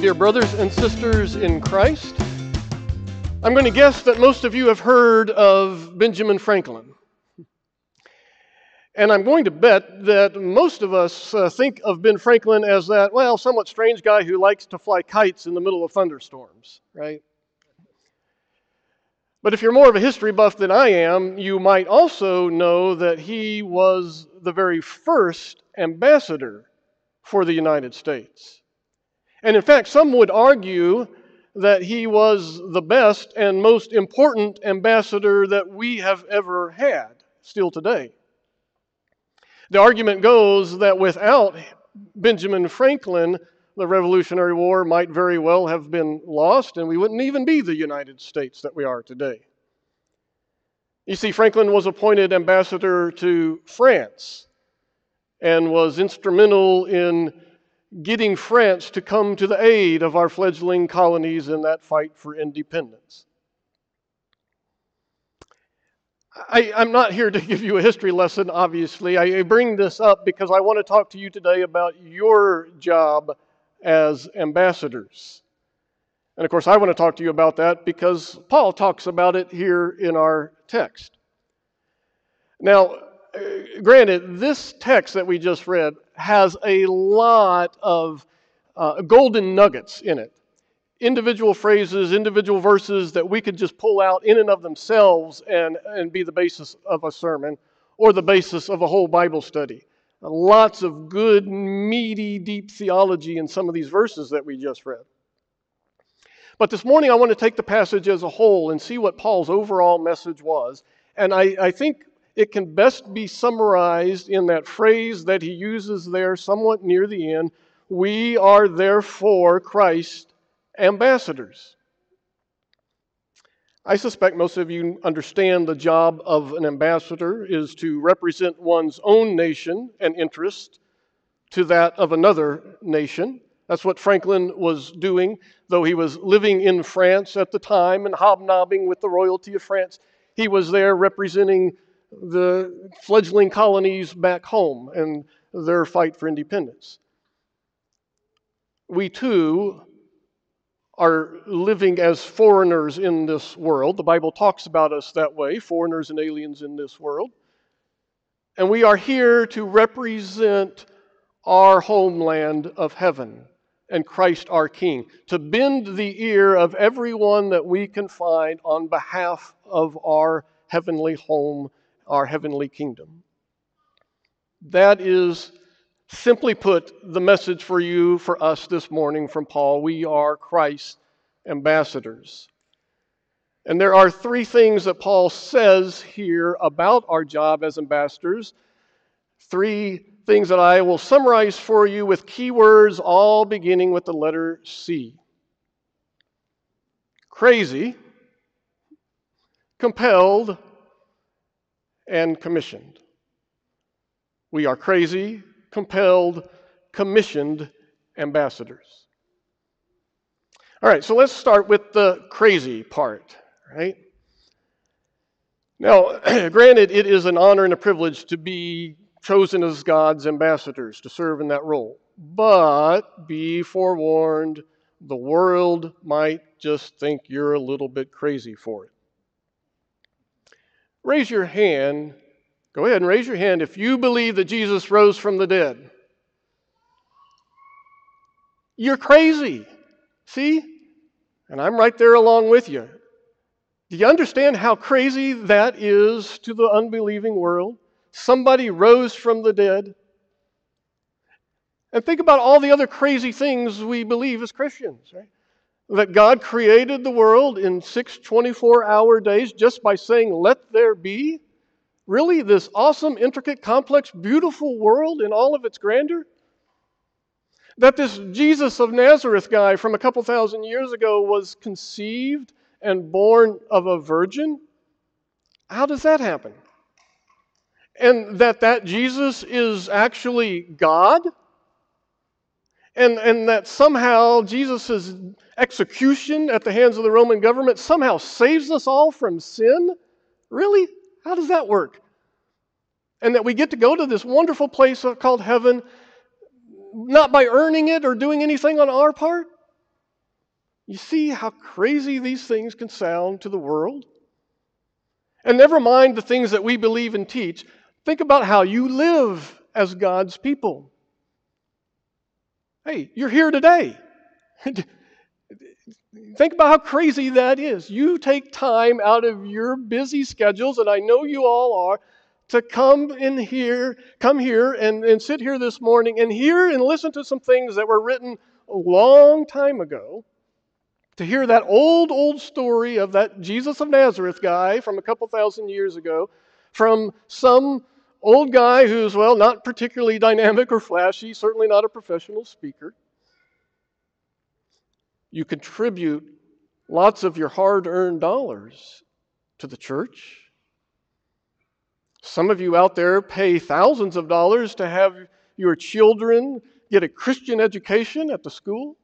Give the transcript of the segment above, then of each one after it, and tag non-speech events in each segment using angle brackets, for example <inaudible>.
dear brothers and sisters in Christ. I'm going to guess that most of you have heard of Benjamin Franklin. And I'm going to bet that most of us uh, think of Ben Franklin as that, well, somewhat strange guy who likes to fly kites in the middle of thunderstorms, right? But if you're more of a history buff than I am, you might also know that he was the very first ambassador for the United States. And in fact, some would argue that he was the best and most important ambassador that we have ever had, still today. The argument goes that without Benjamin Franklin, the Revolutionary War might very well have been lost, and we wouldn't even be the United States that we are today. You see, Franklin was appointed ambassador to France and was instrumental in getting France to come to the aid of our fledgling colonies in that fight for independence. I, am not here to <laughs> give you a history lesson, obviously. I bring this up because I want to talk to you today about your job as ambassadors. And of course, I want to talk to you about that because Paul talks about it here in our text. Now, uh, granted, this text that we just read has a lot of uh, golden nuggets in it. Individual phrases, individual verses that we could just pull out in and of themselves and, and be the basis of a sermon or the basis of a whole Bible study. Lots of good, meaty, deep theology in some of these verses that we just read. But this morning, I want to take the passage as a whole and see what Paul's overall message was. And I, I think it can best be summarized in that phrase that he uses there somewhat near the end we are therefore Christ ambassadors. I suspect most of you understand the job of an ambassador is to represent one's own nation and interest to that of another nation. That's what Franklin was doing, though he was living in France at the time and hobnobbing with the royalty of France. He was there representing the fledgling colonies back home and their fight for independence. We too are living as foreigners in this world. The Bible talks about us that way foreigners and aliens in this world. And we are here to represent our homeland of heaven and Christ our King, to bend the ear of everyone that we can find on behalf of our heavenly home our heavenly kingdom. That is, simply put, the message for you, for us this morning from Paul. We are Christ's ambassadors. And there are three things that Paul says here about our job as ambassadors. Three things that I will summarize for you with keywords, all beginning with the letter C crazy, compelled, and commissioned. We are crazy, compelled, commissioned ambassadors. All right, so let's start with the crazy part, right? Now, <clears throat> granted, it is an honor and a privilege to be chosen as God's ambassadors to serve in that role. But be forewarned, the world might just think you're a little bit crazy for it. Raise your hand. Go ahead and raise your hand if you believe that Jesus rose from the dead. You're crazy. See? And I'm right there along with you. Do you understand how crazy that is to the unbelieving world? Somebody rose from the dead. And think about all the other crazy things we believe as Christians, right? That God created the world in six 24 hour days just by saying, Let there be? Really? This awesome, intricate, complex, beautiful world in all of its grandeur? That this Jesus of Nazareth guy from a couple thousand years ago was conceived and born of a virgin? How does that happen? And that that Jesus is actually God? And, and that somehow Jesus' execution at the hands of the Roman government somehow saves us all from sin? Really? How does that work? And that we get to go to this wonderful place called heaven, not by earning it or doing anything on our part? You see how crazy these things can sound to the world? And never mind the things that we believe and teach. Think about how you live as God's people. Hey, you're here today. <laughs> Think about how crazy that is. You take time out of your busy schedules, and I know you all are, to come in here, come here and, and sit here this morning and hear and listen to some things that were written a long time ago. To hear that old, old story of that Jesus of Nazareth guy from a couple thousand years ago, from some old guy who's, well, not particularly dynamic or flashy, certainly not a professional speaker. You contribute lots of your hard earned dollars to the church. Some of you out there pay thousands of dollars to have your children get a Christian education at the school.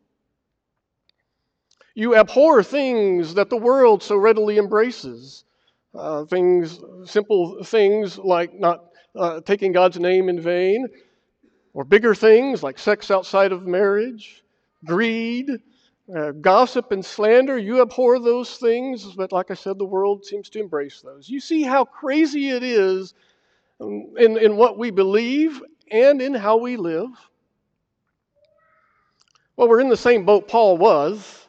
You abhor things that the world so readily embraces. Uh, things, simple things like not uh, taking God's name in vain, or bigger things like sex outside of marriage, greed, uh, gossip and slander, you abhor those things, but like I said, the world seems to embrace those. You see how crazy it is um, in, in what we believe and in how we live. Well, we're in the same boat Paul was.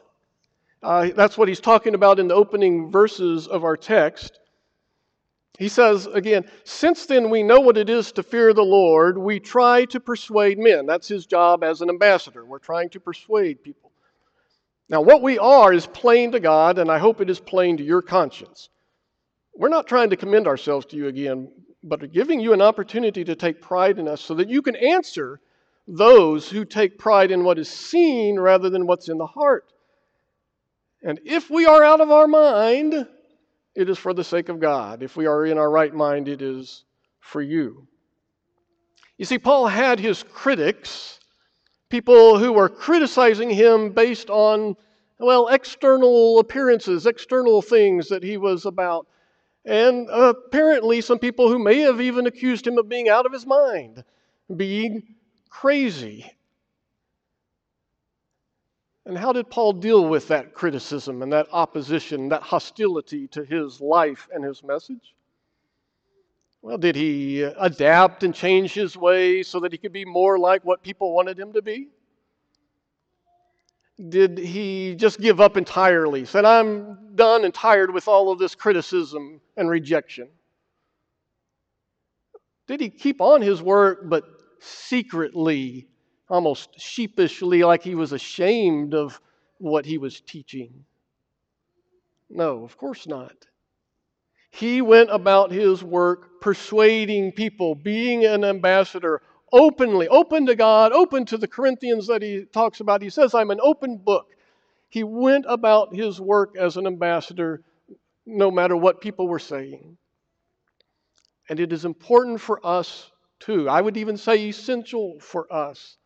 Uh, that's what he's talking about in the opening verses of our text. He says again, Since then we know what it is to fear the Lord, we try to persuade men. That's his job as an ambassador. We're trying to persuade people. Now, what we are is plain to God, and I hope it is plain to your conscience. We're not trying to commend ourselves to you again, but giving you an opportunity to take pride in us so that you can answer those who take pride in what is seen rather than what's in the heart. And if we are out of our mind, it is for the sake of God. If we are in our right mind, it is for you. You see, Paul had his critics people who were criticizing him based on, well, external appearances, external things that he was about. And apparently, some people who may have even accused him of being out of his mind, being crazy. And how did Paul deal with that criticism and that opposition, that hostility to his life and his message? Well, did he adapt and change his ways so that he could be more like what people wanted him to be? Did he just give up entirely? Said, I'm done and tired with all of this criticism and rejection. Did he keep on his work, but secretly, almost sheepishly, like he was ashamed of what he was teaching? No, of course not. He went about his work persuading people, being an ambassador, openly, open to God, open to the Corinthians that he talks about. He says, I'm an open book. He went about his work as an ambassador no matter what people were saying. And it is important for us too, I would even say essential for us,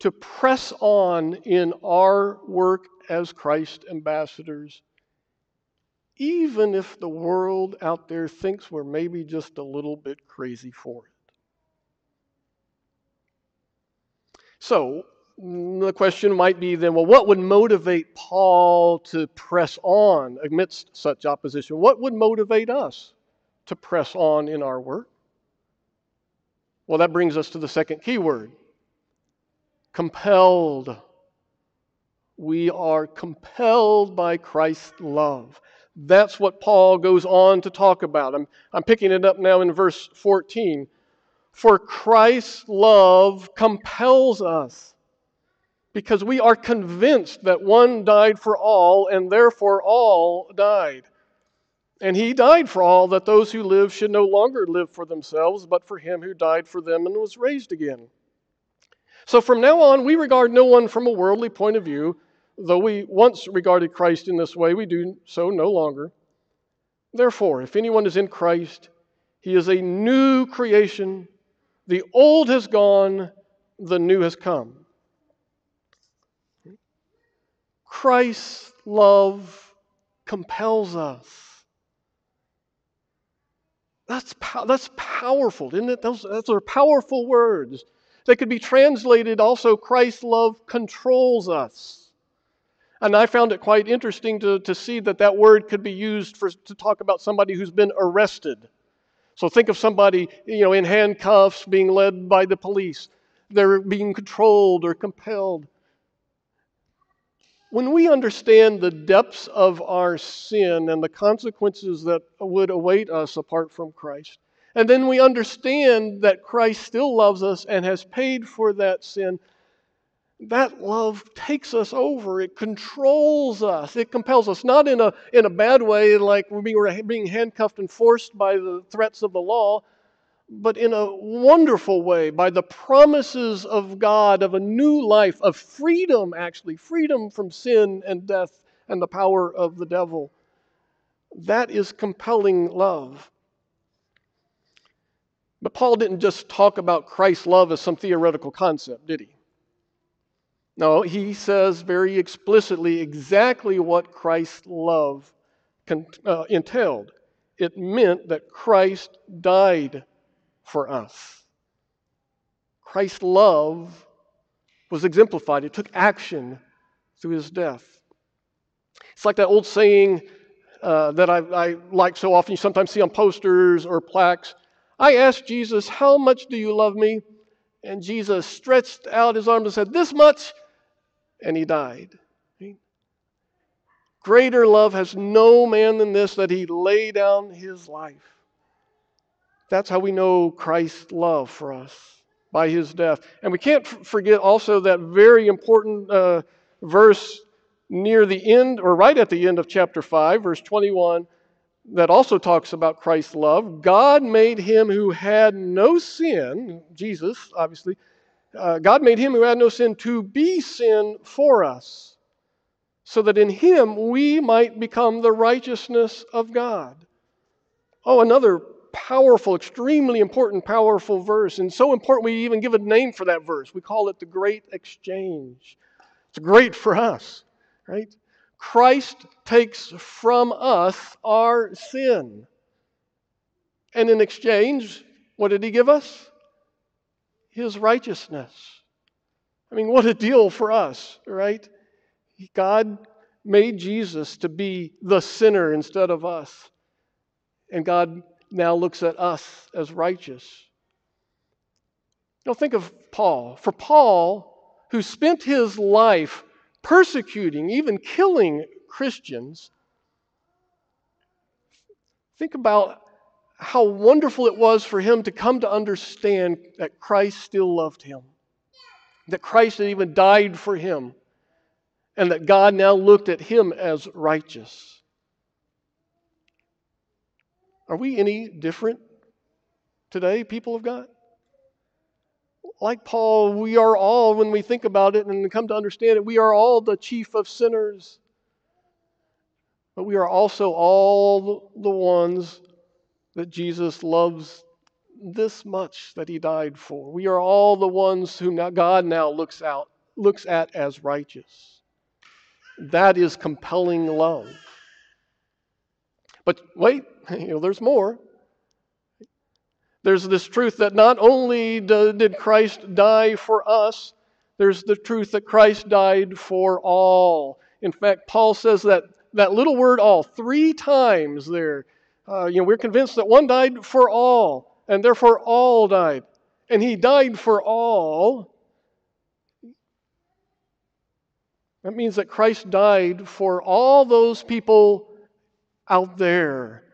to press on in our work as Christ ambassadors even if the world out there thinks we're maybe just a little bit crazy for it. So, the question might be then well, what would motivate Paul to press on amidst such opposition? What would motivate us to press on in our work? Well, that brings us to the second key word compelled. We are compelled by Christ's love. That's what Paul goes on to talk about. I'm, I'm picking it up now in verse 14. For Christ's love compels us because we are convinced that one died for all, and therefore all died. And he died for all, that those who live should no longer live for themselves, but for him who died for them and was raised again. So from now on, we regard no one from a worldly point of view. Though we once regarded Christ in this way, we do so no longer. Therefore, if anyone is in Christ, he is a new creation. The old has gone, the new has come. Christ's love compels us. That's, that's powerful, isn't it? Those, those are powerful words. They could be translated also Christ's love controls us. And I found it quite interesting to, to see that that word could be used for, to talk about somebody who's been arrested. So think of somebody, you know, in handcuffs being led by the police. They're being controlled or compelled. When we understand the depths of our sin and the consequences that would await us apart from Christ, and then we understand that Christ still loves us and has paid for that sin, that love takes us over. It controls us. It compels us, not in a, in a bad way, like we're being, being handcuffed and forced by the threats of the law, but in a wonderful way by the promises of God of a new life, of freedom, actually, freedom from sin and death and the power of the devil. That is compelling love. But Paul didn't just talk about Christ's love as some theoretical concept, did he? No, he says very explicitly exactly what Christ's love uh, entailed. It meant that Christ died for us. Christ's love was exemplified, it took action through his death. It's like that old saying uh, that I, I like so often, you sometimes see on posters or plaques. I asked Jesus, How much do you love me? And Jesus stretched out his arms and said, This much and he died. Greater love has no man than this that he lay down his life. That's how we know Christ's love for us by his death. And we can't forget also that very important uh, verse near the end, or right at the end of chapter 5, verse 21, that also talks about Christ's love. God made him who had no sin, Jesus, obviously, uh, God made him who had no sin to be sin for us, so that in him we might become the righteousness of God. Oh, another powerful, extremely important, powerful verse. And so important, we even give a name for that verse. We call it the Great Exchange. It's great for us, right? Christ takes from us our sin. And in exchange, what did he give us? his righteousness. I mean, what a deal for us, right? God made Jesus to be the sinner instead of us. And God now looks at us as righteous. Now, think of Paul. For Paul, who spent his life persecuting, even killing Christians, think about how wonderful it was for him to come to understand that Christ still loved him, that Christ had even died for him, and that God now looked at him as righteous. Are we any different today, people of God? Like Paul, we are all, when we think about it and come to understand it, we are all the chief of sinners. But we are also all the ones that Jesus loves this much that he died for. We are all the ones who now God now looks out looks at as righteous. That is compelling love. But wait, <laughs> you know, there's more. There's this truth that not only did Christ die for us, there's the truth that Christ died for all. In fact, Paul says that that little word all three times there uh, you know, we're convinced that one died for all, and therefore all died. And he died for all. That means that Christ died for all those people out there.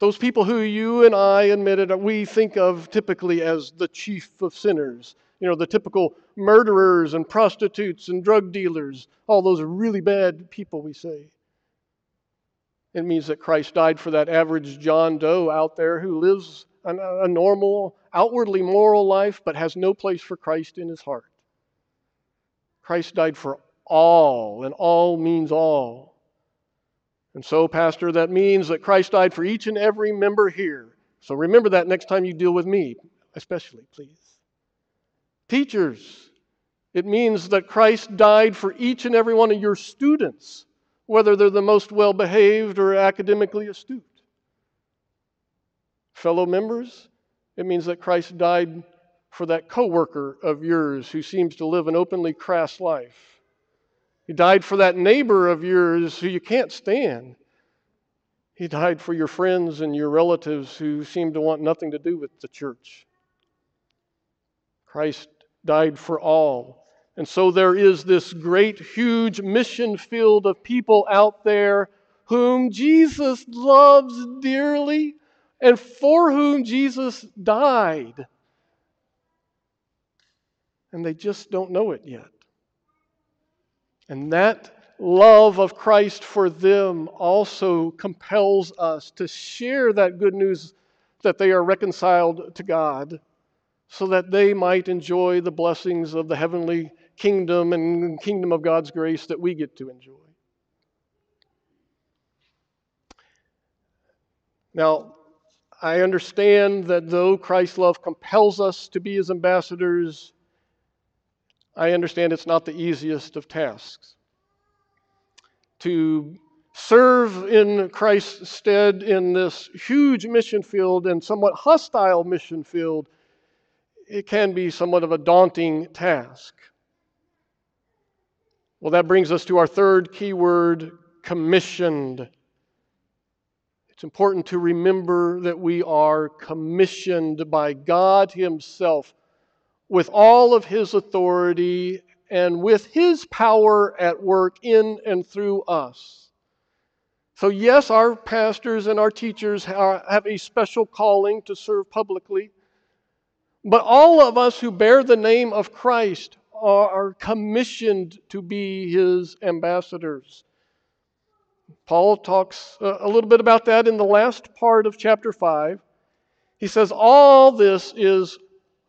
Those people who you and I admitted uh, we think of typically as the chief of sinners. You know, the typical murderers and prostitutes and drug dealers, all those really bad people we say. It means that Christ died for that average John Doe out there who lives a normal, outwardly moral life, but has no place for Christ in his heart. Christ died for all, and all means all. And so, Pastor, that means that Christ died for each and every member here. So remember that next time you deal with me, especially, please. Teachers, it means that Christ died for each and every one of your students whether they're the most well behaved or academically astute. Fellow members, it means that Christ died for that coworker of yours who seems to live an openly crass life. He died for that neighbor of yours who you can't stand. He died for your friends and your relatives who seem to want nothing to do with the church. Christ died for all. And so there is this great, huge mission field of people out there whom Jesus loves dearly and for whom Jesus died. And they just don't know it yet. And that love of Christ for them also compels us to share that good news that they are reconciled to God so that they might enjoy the blessings of the heavenly kingdom and kingdom of God's grace that we get to enjoy. Now, I understand that though Christ's love compels us to be his ambassadors, I understand it's not the easiest of tasks. To serve in Christ's stead in this huge mission field and somewhat hostile mission field, it can be somewhat of a daunting task. Well, that brings us to our third key word commissioned. It's important to remember that we are commissioned by God Himself with all of His authority and with His power at work in and through us. So, yes, our pastors and our teachers have a special calling to serve publicly, but all of us who bear the name of Christ are commissioned to be His ambassadors. Paul talks uh, a little bit about that in the last part of chapter 5. He says, All this is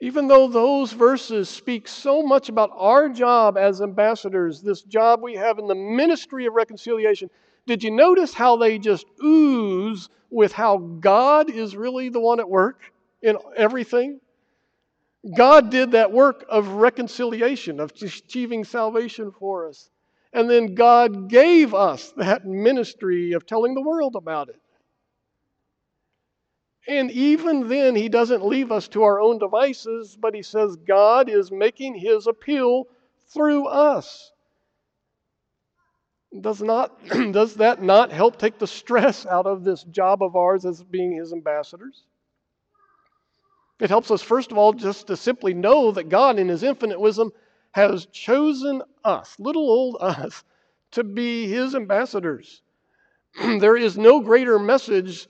Even though those verses speak so much about our job as ambassadors, this job we have in the ministry of reconciliation, did you notice how they just ooze with how God is really the one at work in everything? God did that work of reconciliation, of achieving salvation for us. And then God gave us that ministry of telling the world about it. And even then, He doesn't leave us to our own devices, but He says God is making His appeal through us. Does, not, <clears throat> does that not help take the stress out of this job of ours as being His ambassadors? It helps us, first of all, just to simply know that God, in His infinite wisdom, has chosen us, little old <laughs> us, to be his ambassadors. <clears throat> there is no greater message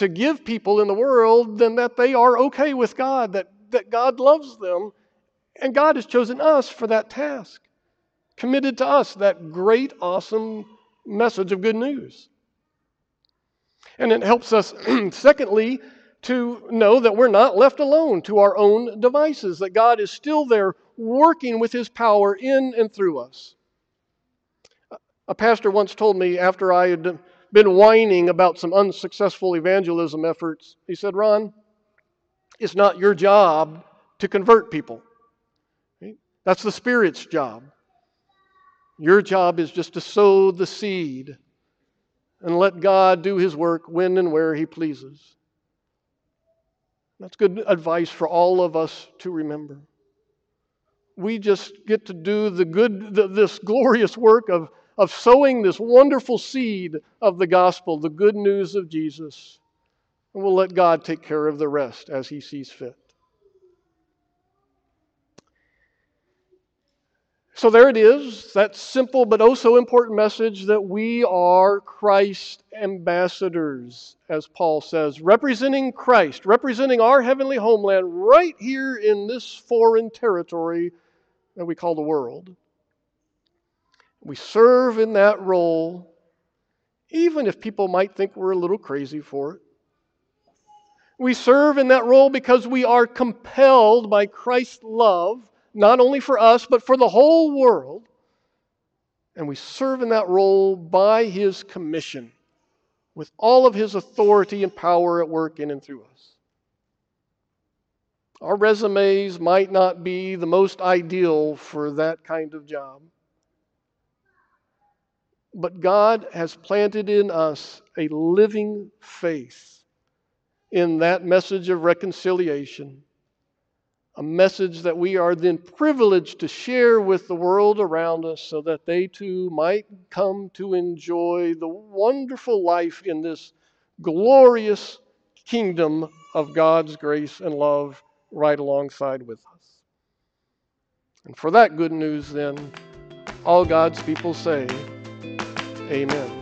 to give people in the world than that they are okay with God, that, that God loves them, and God has chosen us for that task, committed to us that great, awesome message of good news. And it helps us, <clears throat> secondly, to know that we're not left alone to our own devices, that God is still there working with his power in and through us. A pastor once told me after I had been whining about some unsuccessful evangelism efforts, he said, Ron, it's not your job to convert people. That's the Spirit's job. Your job is just to sow the seed and let God do His work when and where He pleases. That's good advice for all of us to remember we just get to do the good, the, this glorious work of, of sowing this wonderful seed of the gospel, the good news of Jesus. And we'll let God take care of the rest as He sees fit. So there it is, that simple but oh so important message that we are Christ ambassadors, as Paul says, representing Christ, representing our heavenly homeland right here in this foreign territory that we call the world. We serve in that role, even if people might think we're a little crazy for it. We serve in that role because we are compelled by Christ's love, not only for us, but for the whole world, And we serve in that role by His commission, with all of His authority and power at work in and through us. Our resumes might not be the most ideal for that kind of job. But God has planted in us a living faith in that message of reconciliation, a message that we are then privileged to share with the world around us so that they too might come to enjoy the wonderful life in this glorious kingdom of God's grace and love right alongside with us. And for that good news, then, all God's people say, Amen.